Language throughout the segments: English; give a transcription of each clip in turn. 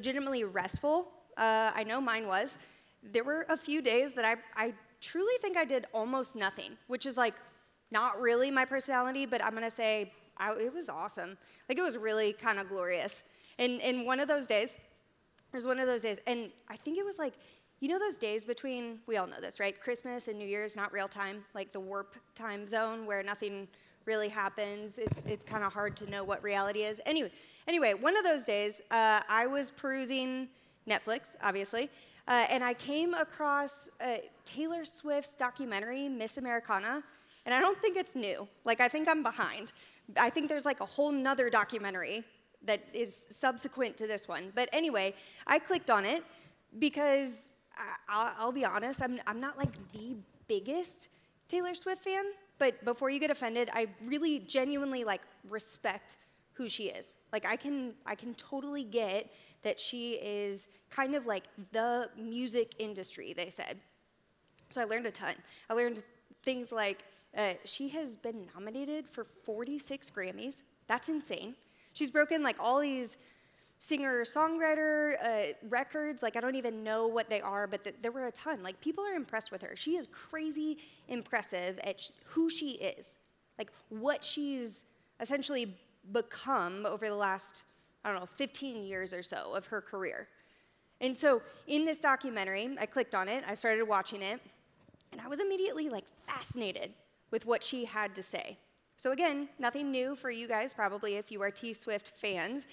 legitimately restful. Uh, I know mine was. There were a few days that I, I truly think I did almost nothing, which is like not really my personality, but I'm gonna say I, it was awesome. Like it was really kind of glorious. And, in one of those days, was one of those days, and I think it was like, you know those days between, we all know this, right? Christmas and New Year's, not real time, like the warp time zone where nothing really happens. It's, it's kind of hard to know what reality is. Anyway, anyway, one of those days, uh, I was perusing Netflix, obviously, uh, and I came across uh, Taylor Swift's documentary, Miss Americana, and I don't think it's new. Like, I think I'm behind. I think there's like a whole nother documentary that is subsequent to this one. But anyway, I clicked on it because I, will be honest, I'm, I'm not like the biggest Taylor Swift fan. But before you get offended, I really genuinely like respect who she is. Like I can I can totally get that she is kind of like the music industry, they said. So I learned a ton. I learned things like uh, she has been nominated for 46 Grammys. That's insane. She's broken like all these singer songwriter uh, records. Like, I don't even know what they are, but th- there were a ton. Like, people are impressed with her. She is crazy impressive at sh- who she is, like, what she's essentially become over the last, I don't know, 15 years or so of her career. And so, in this documentary, I clicked on it, I started watching it, and I was immediately like fascinated with what she had to say. So, again, nothing new for you guys, probably, if you are T Swift fans.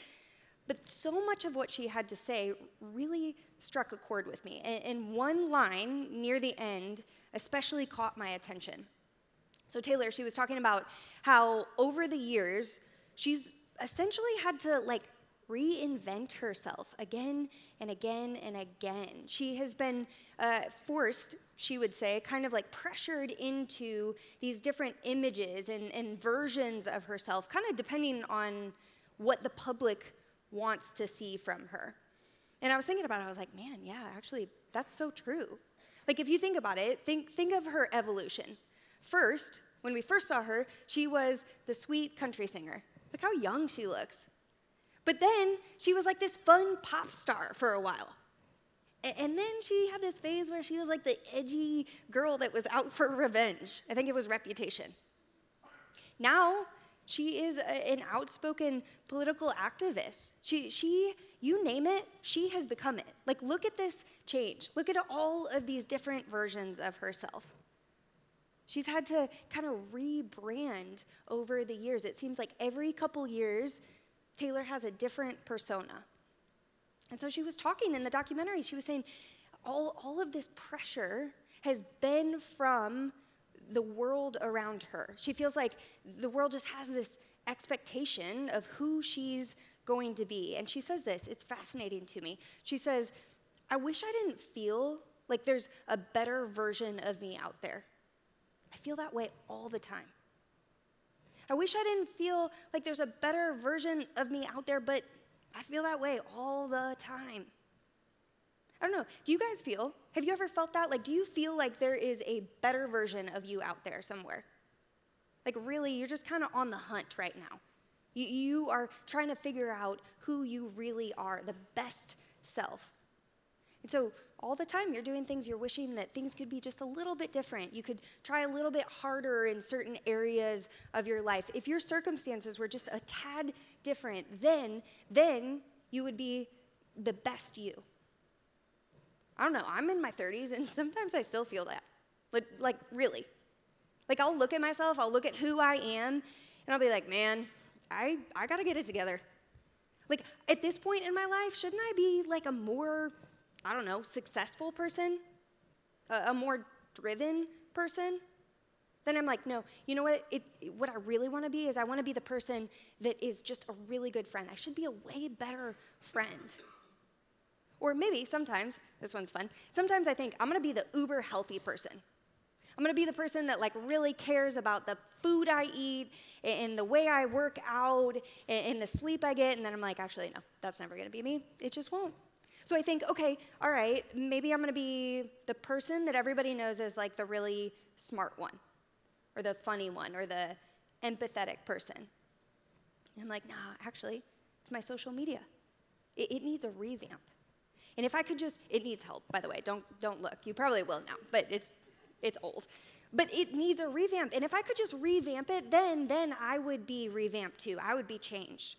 But so much of what she had to say really struck a chord with me. And, one line near the end especially caught my attention. So, Taylor, she was talking about how over the years, she's essentially had to like reinvent herself again and again and again. She has been uh, forced, she would say, kind of like pressured into these different images and, and versions of herself, kind of depending on what the public wants to see from her. And I was thinking about it, I was like, man, yeah, actually, that's so true. Like, if you think about it, think, think of her evolution. First, when we first saw her, she was the sweet country singer. Look how young she looks. But then she was like this fun pop star for a while. And then she had this phase where she was like the edgy girl that was out for revenge. I think it was Reputation. Now she is a, an outspoken political activist. She, she, you name it, she has become it. Like, look at this change. Look at all of these different versions of herself. She's had to kind of rebrand over the years. It seems like every couple years, Taylor has a different persona. And so she was talking in the documentary, she was saying, all, all of this pressure has been from the world around her. She feels like the world just has this expectation of who she's going to be. And she says this, it's fascinating to me. She says, I wish I didn't feel like there's a better version of me out there. I feel that way all the time. I wish I didn't feel like there's a better version of me out there, but I feel that way all the time. I don't know. Do you guys feel? Have you ever felt that? Like, do you feel like there is a better version of you out there somewhere? Like, really, you're just kind of on the hunt right now. You, you are trying to figure out who you really are, the best self. And so, all the time you're doing things you're wishing that things could be just a little bit different. You could try a little bit harder in certain areas of your life. If your circumstances were just a tad different, then then you would be the best you. I don't know, I'm in my 30s and sometimes I still feel that. Like, like really. Like I'll look at myself, I'll look at who I am, and I'll be like, man, I, I gotta get it together. Like at this point in my life, shouldn't I be like a more I don't know, successful person, a, a more driven person, then I'm like, no, you know what? It, what I really want to be is I want to be the person that is just a really good friend. I should be a way better friend. Or maybe sometimes, this one's fun, sometimes I think I'm to be the uber healthy person. I'm to be the person that like really cares about the food I eat and the way I work out and the sleep I get and then I'm like actually no, that's never to be me. It just won't. So I think, okay, all right, maybe I'm gonna be the person that everybody knows as like the really smart one, or the funny one, or the empathetic person. And I'm like, nah, actually, it's my social media. It, it needs a revamp. And if I could just, it needs help, by the way. Don't, don't look. You probably will now, but it's, it's old. But it needs a revamp. And if I could just revamp it, then, then I would be revamped too. I would be changed.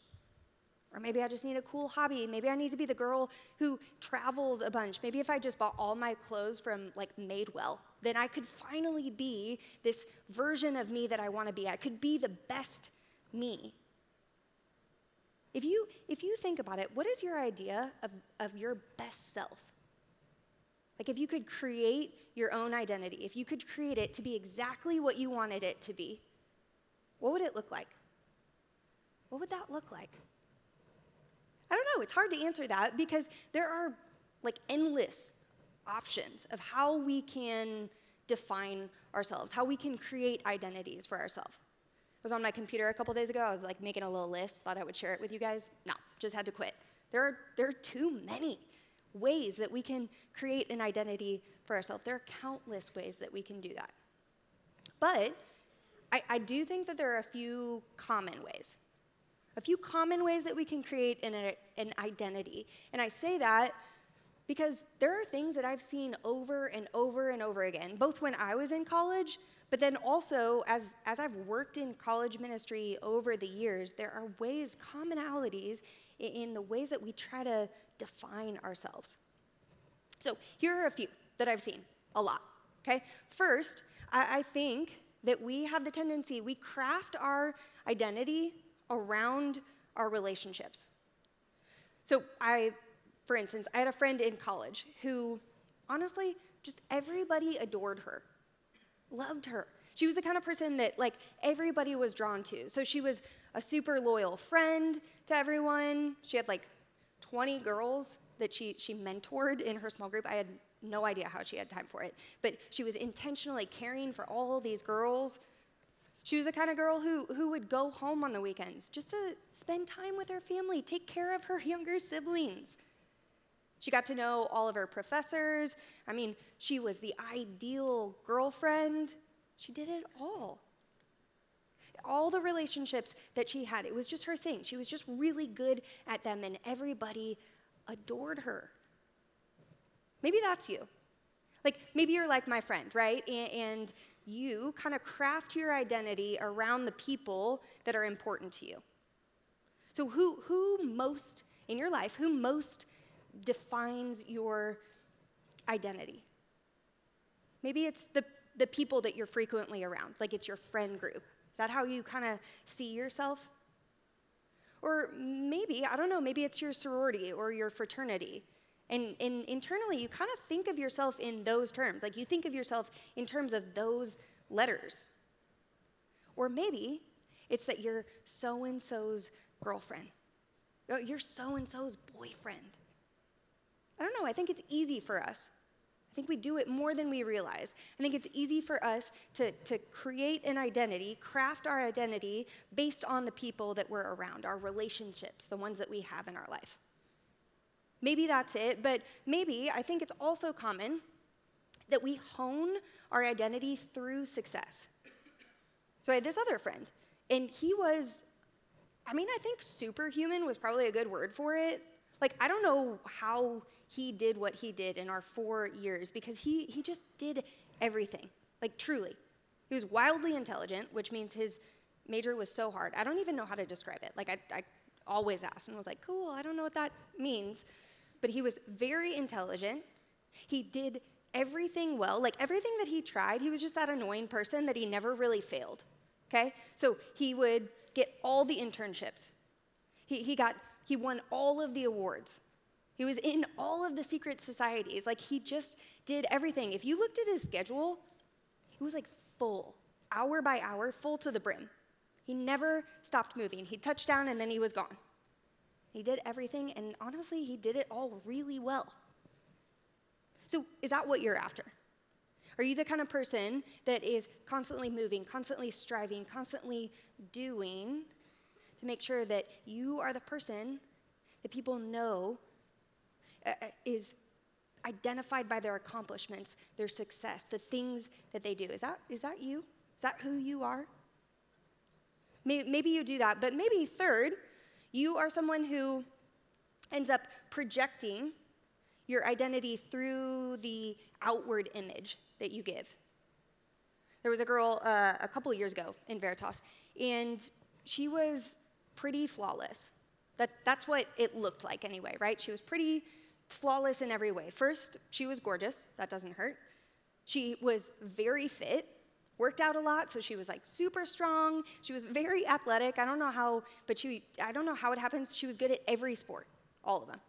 Or maybe I just need a cool hobby. Maybe I need to be the girl who travels a bunch. Maybe if I just bought all my clothes from like Madewell, then I could finally be this version of me that I want to be. I could be the best me. If you, if you think about it, what is your idea of, of your best self? Like, if you could create your own identity, if you could create it to be exactly what you wanted it to be, what would it look like? What would that look like? I don't know, it's hard to answer that because there are like endless options of how we can define ourselves, how we can create identities for ourselves. Was on my computer a couple days ago. I was like making a little list, thought I would share it with you guys. No, just had to quit. There are, there are too many ways that we can create an identity for ourselves. There are countless ways that we can do that. But I, I do think that there are a few common ways. A few common ways that we can create an, an identity. And I say that because there are things that I've seen over and over and over again, both when I was in college, but then also as, as I've worked in college ministry over the years, there are ways, commonalities in, in the ways that we try to define ourselves. So here are a few that I've seen a lot. Okay? First, I, I think that we have the tendency, we craft our identity around our relationships. So I for instance, I had a friend in college who, honestly, just everybody adored her, loved her. She was the kind of person that, like, everybody was drawn to. So she was a super loyal friend to everyone. She had, like, 20 girls that she, she mentored in her small group. I had no idea how she had time for it. But she was intentionally caring for all these girls. She was the kind of girl who, who would go home on the weekends just to spend time with her family, take care of her younger siblings. She got to know all of her professors. I mean, she was the ideal girlfriend. She did it all. All the relationships that she had, it was just her thing. She was just really good at them, and everybody adored her. Maybe that's you. Like, maybe you're like my friend, right? And, you kind of craft your identity around the people that are important to you. So, who, who most in your life, who most defines your identity. Maybe it's the, the people that you're frequently around, like it's your friend group. Is that how you kind of see yourself? Or maybe, I don't know, maybe it's your sorority or your fraternity. And, and internally, you kind of think of yourself in those terms. Like you think of yourself in terms of those letters. Or maybe it's that you're so and so's girlfriend, you're so and so's boyfriend. I don't know, I think it's easy for us. I think we do it more than we realize. I think it's easy for us to, to create an identity, craft our identity based on the people that we're around, our relationships, the ones that we have in our life. Maybe that's it, but maybe I think it's also common that we hone our identity through success. So I had this other friend, and he was, I mean, I think superhuman was probably a good word for it. Like, I don't know how he did what he did in our four years because he, he just did everything. Like, truly. He was wildly intelligent, which means his major was so hard. I don't even know how to describe it. Like, I, I always asked and was like, cool, I don't know what that means. But he was very intelligent. He did everything well. Like, everything that he tried, he was just that annoying person that he never really failed. Okay? So he would get all the internships. He, he got he won all of the awards. He was in all of the secret societies. Like he just did everything. If you looked at his schedule, it was like full, hour by hour, full to the brim. He never stopped moving. He touched down and then he was gone. He did everything, and honestly, he did it all really well. So, is that what you're after? Are you the kind of person that is constantly moving, constantly striving, constantly doing to make sure that you are the person that people know uh, uh, is identified by their accomplishments, their success, the things that they do. Is that, is that you? Is that who you are? Maybe, you do that, but maybe third, you are someone who ends up projecting your identity through the outward image that you give. There was a girl uh, a couple years ago in Veritas, and she was pretty flawless. That, that's what it looked like anyway, right? She was pretty flawless in every way. First, she was gorgeous. That doesn't hurt. She was very fit, worked out a lot, so she was like super strong. She was very athletic. I don't know how, but she, I don't know how it happens. She was good at every sport, all of them.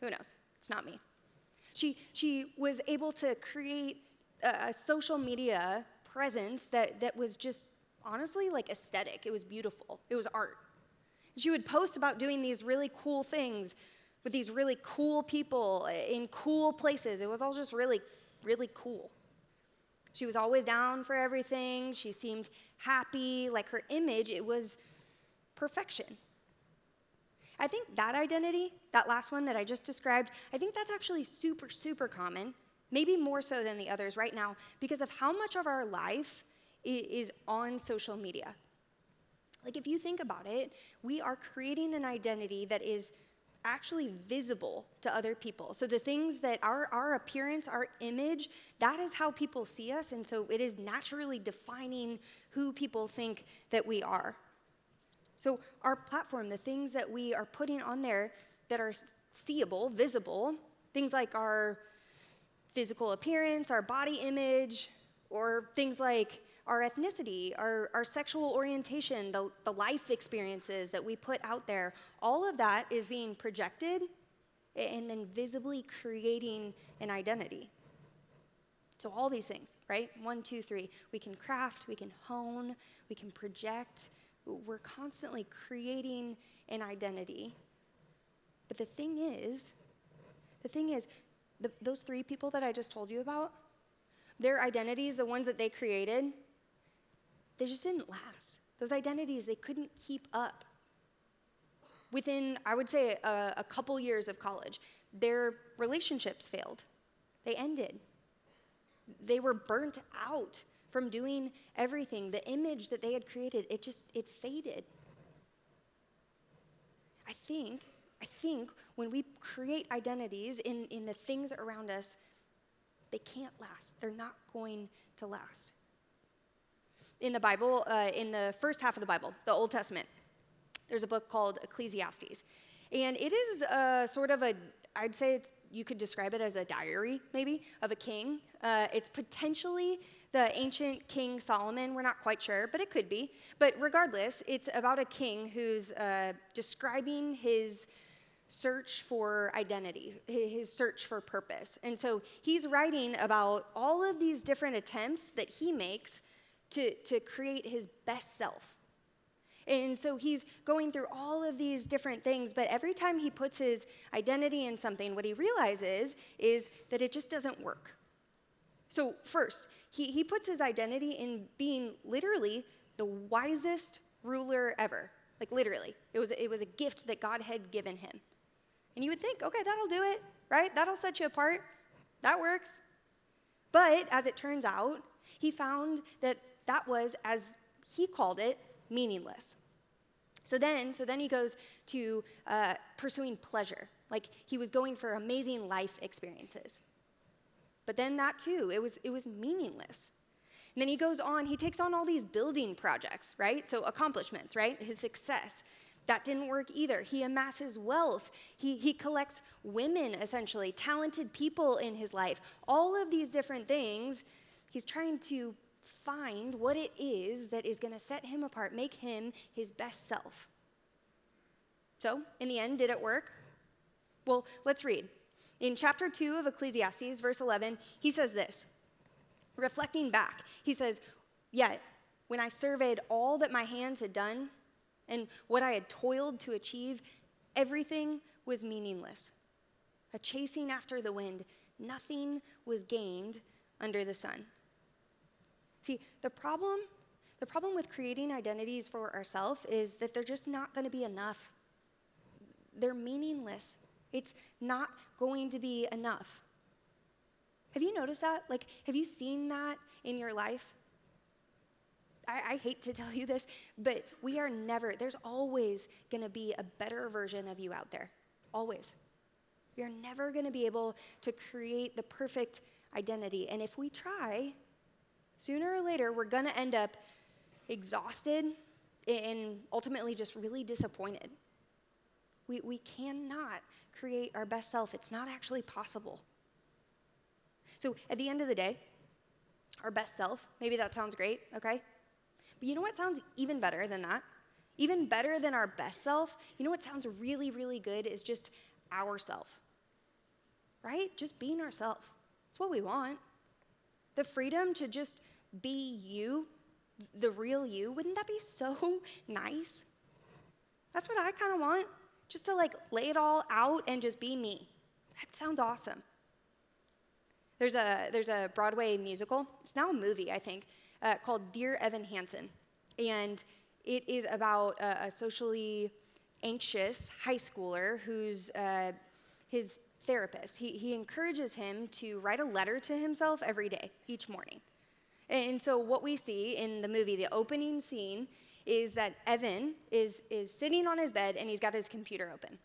Who knows? It's not me. She, she was able to create a, a social media presence that, that was just honestly like aesthetic. It was beautiful, it was art. She would post about doing these really cool things with these really cool people in cool places. It was all just really, really cool. She was always down for everything. She seemed happy. Like her image, it was perfection. I think that identity, that last one that I just described, I think that's actually super, super common, maybe more so than the others right now, because of how much of our life is on social media. Like, if you think about it, we are creating an identity that is actually visible to other people. So, the things that our, our appearance, our image, that is how people see us. And so, it is naturally defining who people think that we are. So, our platform, the things that we are putting on there that are seeable, visible, things like our physical appearance, our body image, or things like our ethnicity, our, our sexual orientation, the, the life experiences that we put out there, all of that is being projected and then visibly creating an identity. So, all these things, right? One, two, three. We can craft, we can hone, we can project. We're constantly creating an identity. But the thing is, the thing is, the, those three people that I just told you about, their identities, the ones that they created, they just didn't last. Those identities, they couldn't keep up. Within, I would say, a, a couple years of college, their relationships failed. They ended. They were burnt out from doing everything. The image that they had created, it just, it faded. I think, I think when we create identities in, in the things around us, they can't last. They're not going to last in the Bible, uh, in the first half of the Bible, the Old Testament, there's a book called Ecclesiastes. And it is a, sort of a, I'd say you could describe it as a diary, maybe, of a king. Uh, it's potentially the ancient King Solomon. We're not quite sure, but it could be. But regardless, it's about a king who's uh, describing his search for identity, his search for purpose. And so he's writing about all of these different attempts that he makes to, to create his best self. And so he's going through all of these different things, but every time he puts his identity in something, what he realizes is that it just doesn't work. So, first, he, he puts his identity in being literally the wisest ruler ever. Like, literally. It was, it was a gift that God had given him. And you would think, okay, that'll do it, right? That'll set you apart. That works. But as it turns out, he found that that was, as he called it, meaningless. So then, so then he goes to uh, pursuing pleasure. Like he was going for amazing life experiences. But then that too, it was, it was meaningless. And then he goes on, he takes on all these building projects, right? So accomplishments, right? His success. That didn't work either. He amasses wealth. He, he collects women, essentially, talented people in his life. All of these different things, he's trying to find what it is that is going to set him apart, make him his best self. So, in the end, did it work? Well, let's read. In chapter 2 of Ecclesiastes, verse 11, he says this reflecting back, he says, Yet, when I surveyed all that my hands had done and what I had toiled to achieve, everything was meaningless. A chasing after the wind, nothing was gained under the sun. See, the problem, the problem with creating identities for ourselves is that they're just not going to be enough. They're meaningless. It's not going to be enough. Have you noticed that? Like, have you seen that in your life? I, I hate to tell you this, but we are never, there's always going to be a better version of you out there. always. Are never going to be able to create the perfect identity. And if we try, sooner or later, we're going to end up exhausted and ultimately just really disappointed. We, we cannot create our best self, it's not actually possible. So at the end of the day, our best self, maybe that sounds great, okay? But you know what sounds even better than that? Even better than our best self, you know what sounds really, really good is just ourself. Right? Just being ourselves. It's what we want. The freedom to just be you, the real you, wouldn't that be so nice? That's what I kind of want. Just to like lay it all out and just be me. That sounds awesome. There's a, there's a Broadway musical, it's now a movie, I think, uh, called Dear Evan Hansen. And it is about a, a socially anxious high schooler who's uh, his therapist. He, he encourages him to write a letter to himself every day, each morning. And so, what we see in the movie, the opening scene, is that Evan is, is sitting on his bed and he's got his computer open.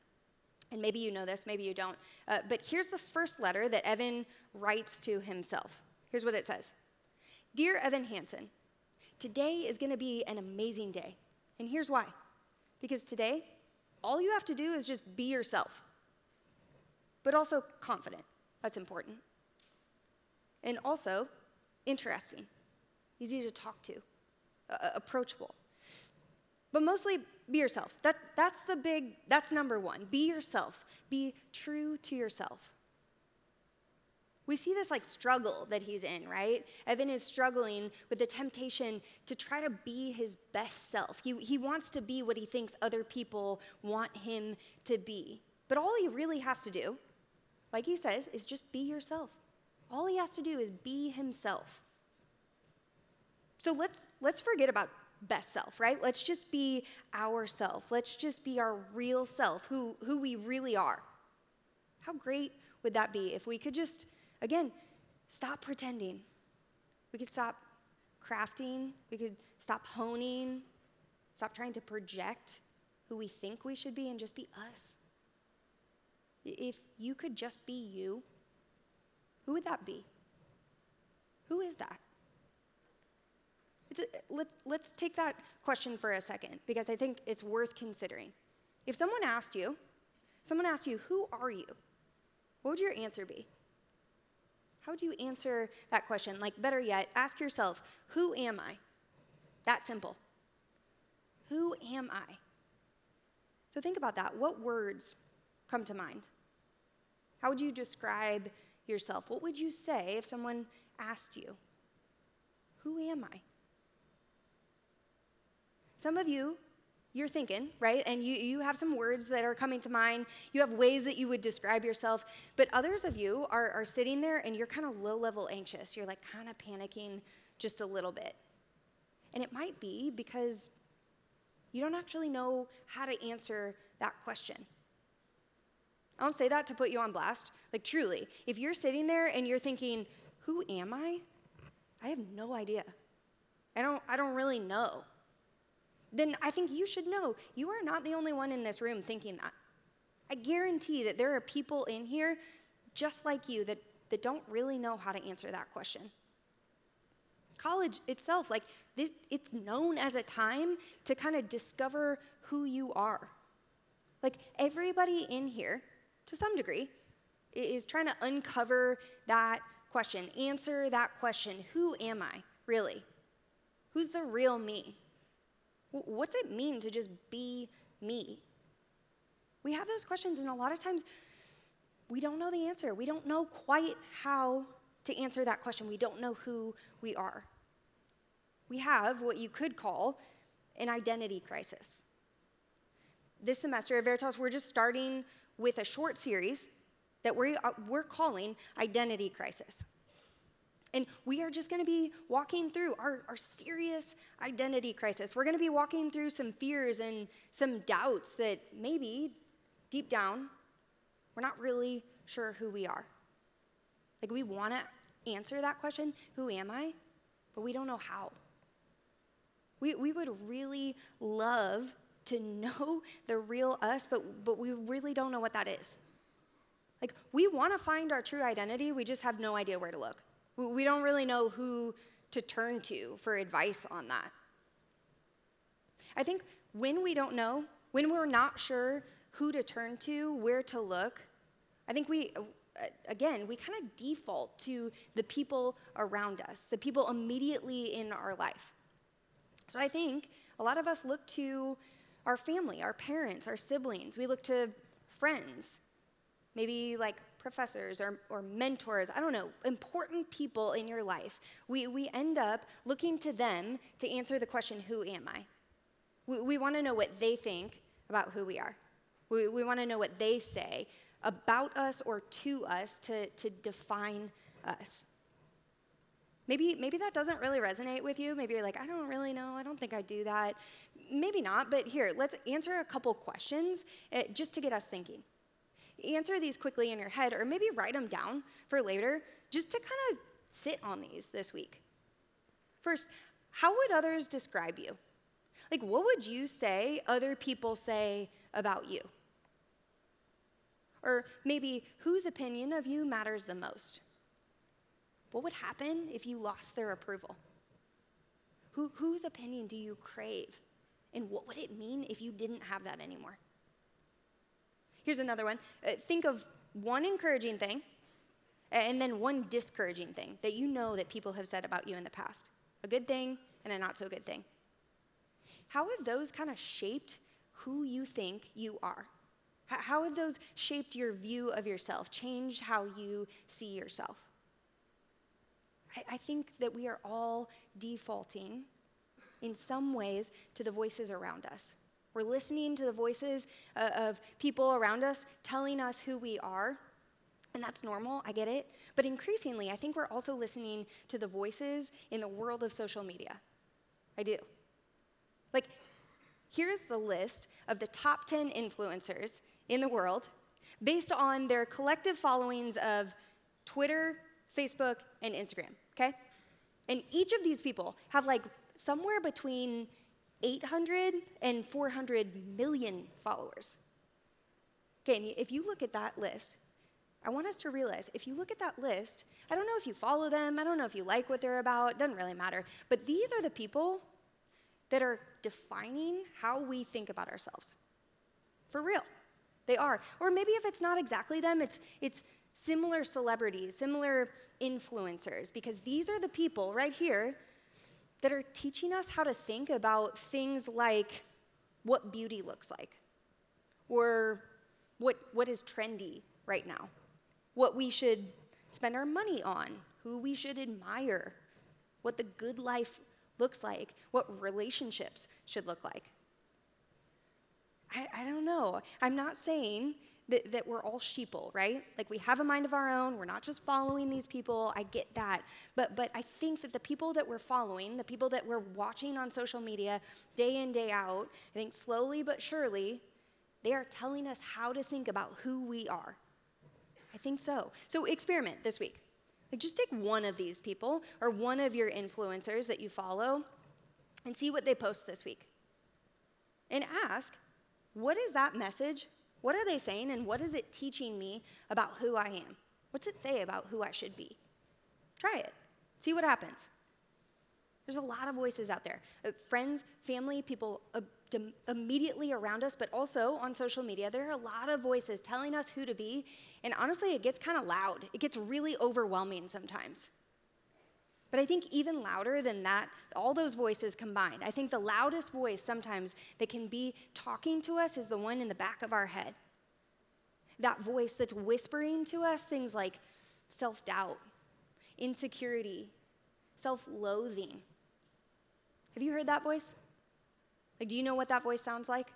And maybe you know this, maybe you don't. Uh, but here's the first letter that Evan writes to himself. Here's what it says Dear Evan Hansen, today is going to be an amazing day. And here's why because today, all you have to do is just be yourself, but also confident. That's important. And also interesting, easy to talk to, uh, approachable. But mostly be yourself. That, that's the big, that's number one. Be yourself. Be true to yourself. We see this like struggle that he's in, right? Evan is struggling with the temptation to try to be his best self. He, he wants to be what he thinks other people want him to be. But all he really has to do, like he says, is just be yourself. All he has to do is be himself. So let's, let's forget about best self, right? Let's just be ourself. Let's just be our real self, who, who we really are. How great would that be if we could just Again, stop pretending. We could stop crafting, we could stop honing, stop trying to project who we think we should be and just be us. If you could just be you, who would that be? Who is that? A, let's, let's take that question for a second because I think it's worth considering. If someone asked you, someone asked you, who are you? What would your answer be? How would you answer that question? Like, better yet, ask yourself, who am I? That simple. Who am I? So think about that. What words come to mind? How would you describe yourself? What would you say if someone asked you, Who am I? Some of you you're thinking, right? And you, you have some words that are coming to mind. You have ways that you would describe yourself. But others of you are, are sitting there and you're kind of low level anxious. You're like kind of panicking just a little bit. And it might be because you don't actually know how to answer that question. I don't say that to put you on blast. Like, truly, if you're sitting there and you're thinking, who am I? I have no idea. I don't, I don't really know then I think you should know you are not the only one in this room thinking that. I guarantee that there are people in here just like you that, that don't really know how to answer that question. College itself, like this, it's known as a time to kind of discover who you are. Like everybody in here, to some degree, is trying to uncover that question, answer that question who am I, really? Who's the real me? What's it mean to just be me? We have those questions, and a lot of times we don't know the answer. We don't know quite how to answer that question. We don't know who we are. We have what you could call an identity crisis. This semester at Veritas, we're just starting with a short series that we're, uh, we're calling Identity Crisis. And we are just going to be walking through our, our serious identity crisis. We're going to be walking through some fears and some doubts that maybe deep down, we're not really sure who we are. Like, we want to answer that question who am I? But we don't know how. We, we would really love to know the real us, but, but we really don't know what that is. Like, we want to find our true identity, we just have no idea where to look. We, don't really know who to turn to for advice on that. I think when we don't know, when we're not sure who to turn to, where to look, I think we, uh, again, we kind of default to the people around us, the people immediately in our life. So I think a lot of us look to our family, our parents, our siblings. We look to friends, maybe like professors or, or mentors, I don't know, important people in your life. We, we end up looking to them to answer the question, Who am I? We, we want to know what they think about who we are. We, we want to know what they say about us or to us to, to define us. Maybe, maybe that doesn't really resonate with you. Maybe you're like, I don't really know. I don't think I do that. Maybe not, but here, let's answer a couple questions uh, just to get us thinking. Answer these quickly in your head, or maybe write them down for later, just to kind of sit on these this week. First, how would others describe you? Like, what would you say other people say about you? Or maybe whose opinion of you matters the most? What would happen if you lost their approval? Who, whose opinion do you crave? And what would it mean if you didn't have that anymore? Here's another one. Uh, think of one encouraging thing and then one discouraging thing that you know that people have said about you in the past a good thing and a not so good thing. How have those kind of shaped who you think you are? How have those shaped your view of yourself, changed how you see yourself? I, I think that we are all defaulting in some ways to the voices around us. We're listening to the voices uh, of people around us telling us who we are, and that's normal, I get it. But increasingly, I think we're also listening to the voices in the world of social media. I do. Like, here's the list of the top 10 influencers in the world based on their collective followings of Twitter, Facebook, and Instagram, okay? And each of these people have like somewhere between 800 and 400 million followers. Okay, if you look at that list, I want us to realize if you look at that list, I don't know if you follow them, I don't know if you like what they're about, doesn't really matter, but these are the people that are defining how we think about ourselves. For real. They are. Or maybe if it's not exactly them, it's, it's similar celebrities, similar influencers, because these are the people right here that are teaching us how to think about things like what beauty looks like, or what, what is trendy right now, what we should spend our money on, who we should admire, what the good life looks like, what relationships should look like. I, I don't know. I'm not saying that, that we're all sheeple, right? Like we have a mind of our own. We're not just following these people. I get that. But, but I think that the people that we're following, the people that we're watching on social media day in, day out, I think slowly but surely, they are telling us how to think about who we are. I think so. So experiment this week. Like just take one of these people or one of your influencers that you follow and see what they post this week. And ask, what is that message? What are they saying and what is it teaching me about who I am? What's it say about who I should be? Try it. See what happens. There's a lot of voices out there uh, friends, family, people uh, immediately around us, but also on social media. There are a lot of voices telling us who to be, and honestly, it gets kind of loud. It gets really overwhelming sometimes. But I think even louder than that, all those voices combined, I think the loudest voice sometimes that can be talking to us is the one in the back of our head. That voice that's whispering to us things like self doubt, insecurity, self loathing. Have you heard that voice? Like, do you know what that voice sounds like?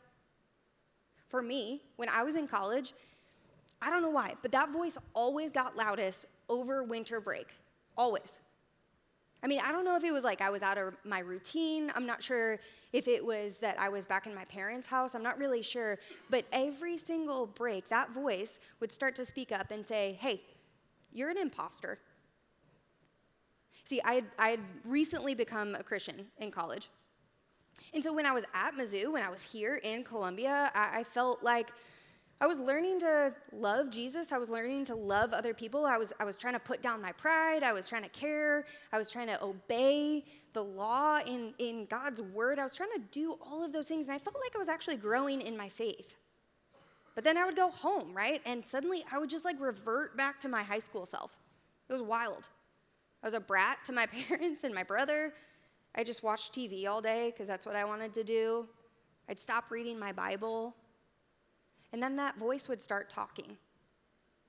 For me, when I was in college, I don't know why, but that voice always got loudest over winter break. Always. I mean, I don't know if it was like I was out of my routine. I'm not sure if it was that I was back in my parents' house. I'm not really sure. But every single break, that voice would start to speak up and say, Hey, you're an imposter. See, I had, I had recently become a Christian in college. And so when I was at Mizzou, when I was here in Columbia, I, I felt like I was learning to love Jesus. I was learning to love other people. I was, I was trying to put down my pride. I was trying to care. I was trying to obey the law in, in God's word. I was trying to do all of those things. And I felt like I was actually growing in my faith. But then I would go home, right? And suddenly I would just like revert back to my high school self. It was wild. I was a brat to my parents and my brother. I just watched TV all day because that's what I wanted to do. I'd stop reading my Bible. And then that voice would start talking. And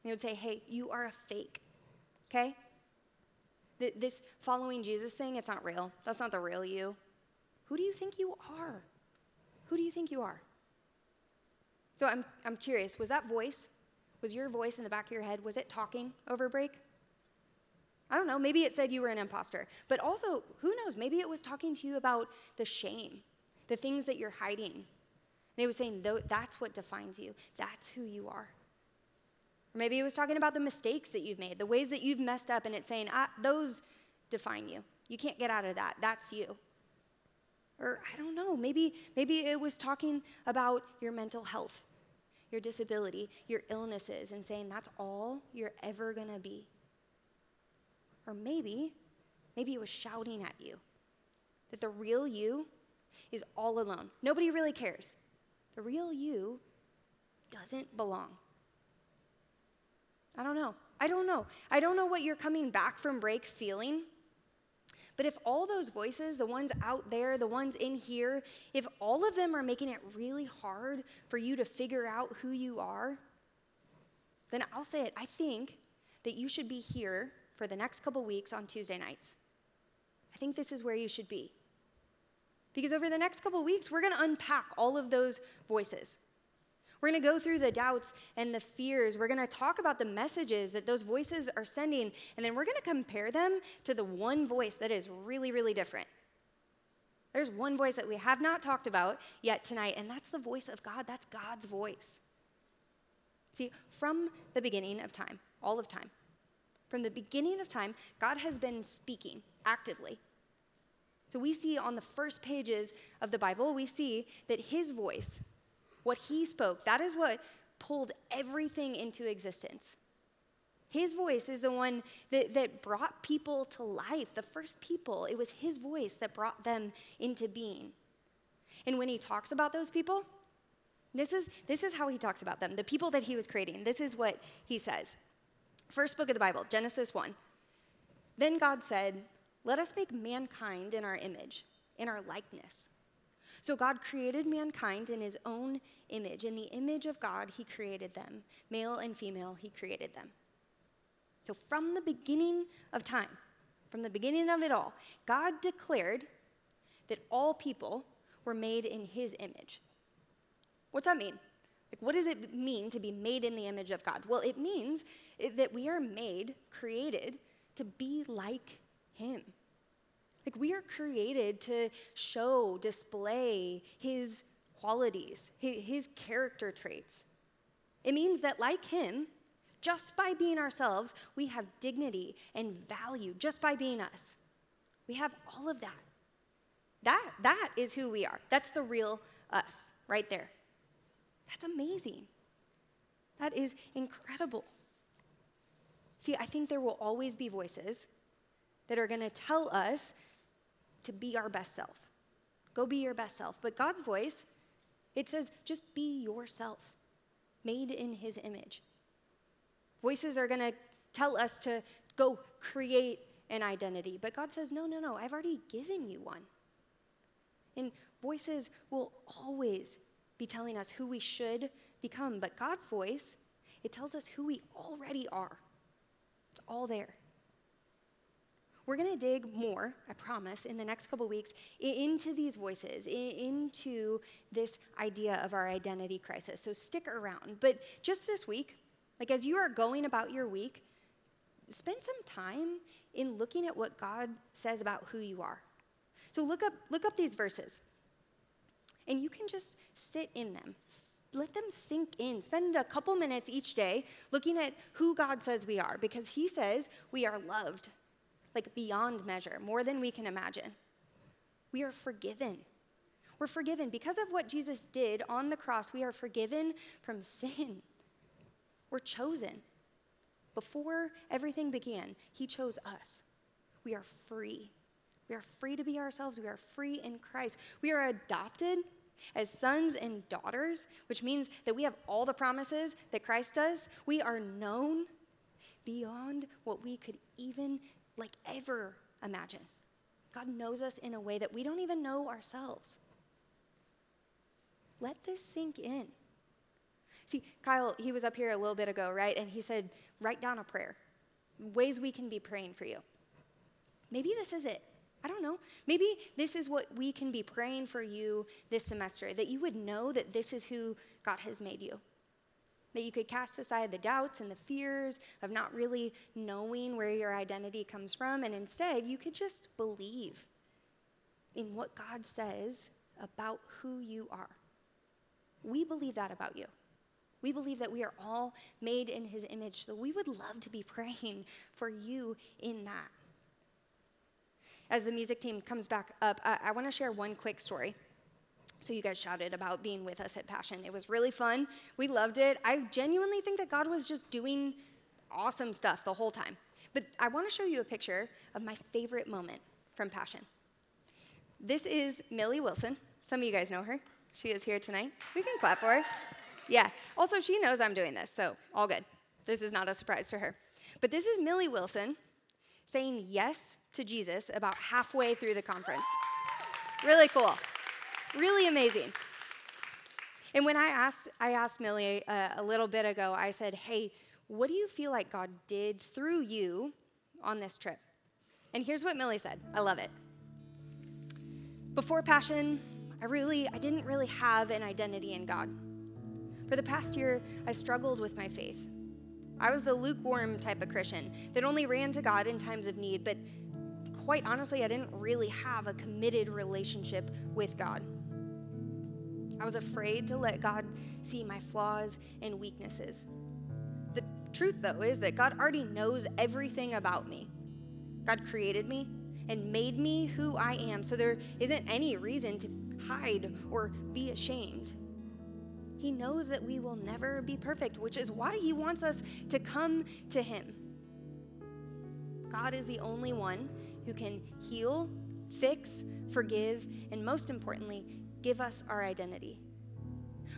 he would say, Hey, you are a fake, okay? This following Jesus thing, it's not real. That's not the real you. Who do you think you are? Who do you think you are? So I'm, I'm curious was that voice, was your voice in the back of your head, was it talking over break? I don't know, maybe it said you were an imposter. But also, who knows, maybe it was talking to you about the shame, the things that you're hiding. It was saying, that's what defines you, that's who you are. Or maybe it was talking about the mistakes that you've made, the ways that you've messed up, and it's saying, ah, those define you. You can't get out of that. That's you. Or I don't know, maybe, maybe it was talking about your mental health, your disability, your illnesses, and saying that's all you're ever gonna be. Or maybe, maybe it was shouting at you that the real you is all alone. Nobody really cares. The real you doesn't belong. I don't know. I don't know. I don't know what you're coming back from break feeling. But if all those voices, the ones out there, the ones in here, if all of them are making it really hard for you to figure out who you are, then I'll say it. I think that you should be here for the next couple weeks on Tuesday nights. I think this is where you should be. Because over the next couple weeks, we're going to unpack all of those voices. We're going to go through the doubts and the fears. We're going to talk about the messages that those voices are sending, and then we're going to compare them to the one voice that is really, really different. There's one voice that we have not talked about yet tonight, and that's the voice of God. That's God's voice. See, from the beginning of time, all of time, from the beginning of time, God has been speaking actively. So we see on the first pages of the Bible, we see that his voice, what he spoke, that is what pulled everything into existence. His voice is the one that, that brought people to life, the first people. It was his voice that brought them into being. And when he talks about those people, this is, this is how he talks about them, the people that he was creating. This is what he says. First book of the Bible, Genesis 1. Then God said, Let us make mankind in our image, in our likeness. So God created mankind in his own image. In the image of God, he created them. Male and female, he created them. So from the beginning of time, from the beginning of it all, God declared that all people were made in his image. What's that mean? Like, what does it mean to be made in the image of God? Well, it means that we are made, created to be like Him. Like, we are created to show, display His qualities, His character traits. It means that, like Him, just by being ourselves, we have dignity and value just by being us. We have all of that. That, that is who we are. That's the real us right there. That's amazing. That is incredible. See, I think there will always be voices that are going to tell us to be our best self. Go be your best self. But God's voice, it says, just be yourself, made in His image. Voices are going to tell us to go create an identity. But God says, no, no, no, I've already given you one. And voices will always be telling us who we should become, but God's voice, it tells us who we already are. It's all there. We're going to dig more, I promise, in the next couple weeks into these voices, into this idea of our identity crisis. So stick around. But just this week, like as you are going about your week, spend some time in looking at what God says about who you are. So look up look up these verses. And you can just sit in them, let them sink in. Spend a couple minutes each day looking at who God says we are, because He says we are loved, like beyond measure, more than we can imagine. We are forgiven. We're forgiven. Because of what Jesus did on the cross, we are forgiven from sin. We're chosen. Before everything began, He chose us. We are free. We are free to be ourselves. We are free in Christ. We are adopted as sons and daughters, which means that we have all the promises that Christ does. We are known beyond what we could even like ever imagine. God knows us in a way that we don't even know ourselves. Let this sink in. See, Kyle, he was up here a little bit ago, right? And he said, write down a prayer, ways we can be praying for you. Maybe this is it. I don't know. Maybe this is what we can be praying for you this semester that you would know that this is who God has made you. That you could cast aside the doubts and the fears of not really knowing where your identity comes from, and instead you could just believe in what God says about who you are. We believe that about you. We believe that we are all made in His image, so we would love to be praying for you in that. As the music team comes back up, I, I want to share one quick story. So, you guys shouted about being with us at Passion. It was really fun. We loved it. I genuinely think that God was just doing awesome stuff the whole time. But I want to show you a picture of my favorite moment from Passion. This is Millie Wilson. Some of you guys know her. She is here tonight. We can clap for her. Yeah. Also, she knows I'm doing this, so all good. This is not a surprise to her. But this is Millie Wilson saying yes to Jesus about halfway through the conference. Really cool really amazing. And when I asked, I asked Millie uh, a little bit ago, I said, hey, what do you feel like God did through you on this trip? And here's what Millie said. I love it. Before Passion, I really, I didn't really have an identity in God. For the past year, I struggled with my faith. I was the lukewarm type of Christian that only ran to God in times of need, but quite honestly, I didn't really have a committed relationship with God. I was afraid to let God see my flaws and weaknesses. The truth, though, is that God already knows everything about me. God created me and made me who I am, so there isn't any reason to hide or be ashamed. He knows that we will never be perfect, which is why He wants us to come to Him. God is the only one who can heal, fix, forgive, and most importantly, give us our identity.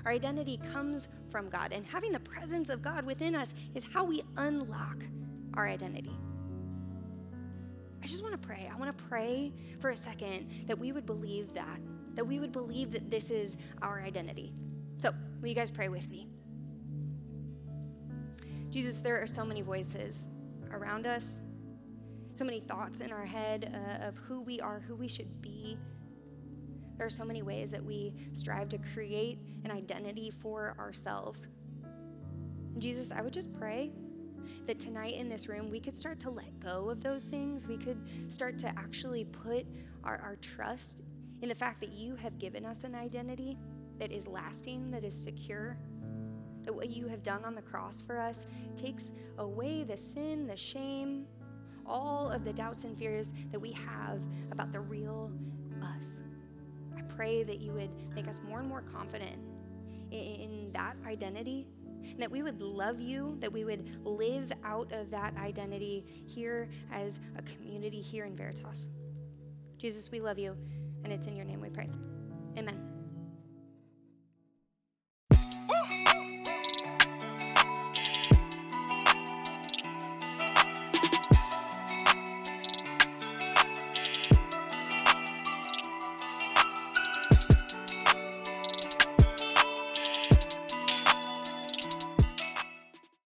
Our identity comes from God, and having the presence of God within us is how we unlock our identity. I just want to pray. I want to pray for a second that we would believe that, that we would believe that this is our identity. So, will you guys pray with me? Jesus, there are so many voices around us, so many thoughts in our head uh, of who we are, who we should be. There are so many ways that we strive to create an identity for ourselves. Jesus, I would just pray that tonight in this room we could start to let go of those things. We could start to actually put our, our trust in the fact that you have given us an identity that is lasting, that is secure. That what you have done on the cross for us takes away the sin, the shame, all of the doubts and fears that we have about the real us pray that you would make us more and more confident in that identity, that we would love you, that we would live out of that identity here as a community here in Veritas. Jesus, we love you, and it's in your name we pray. Amen.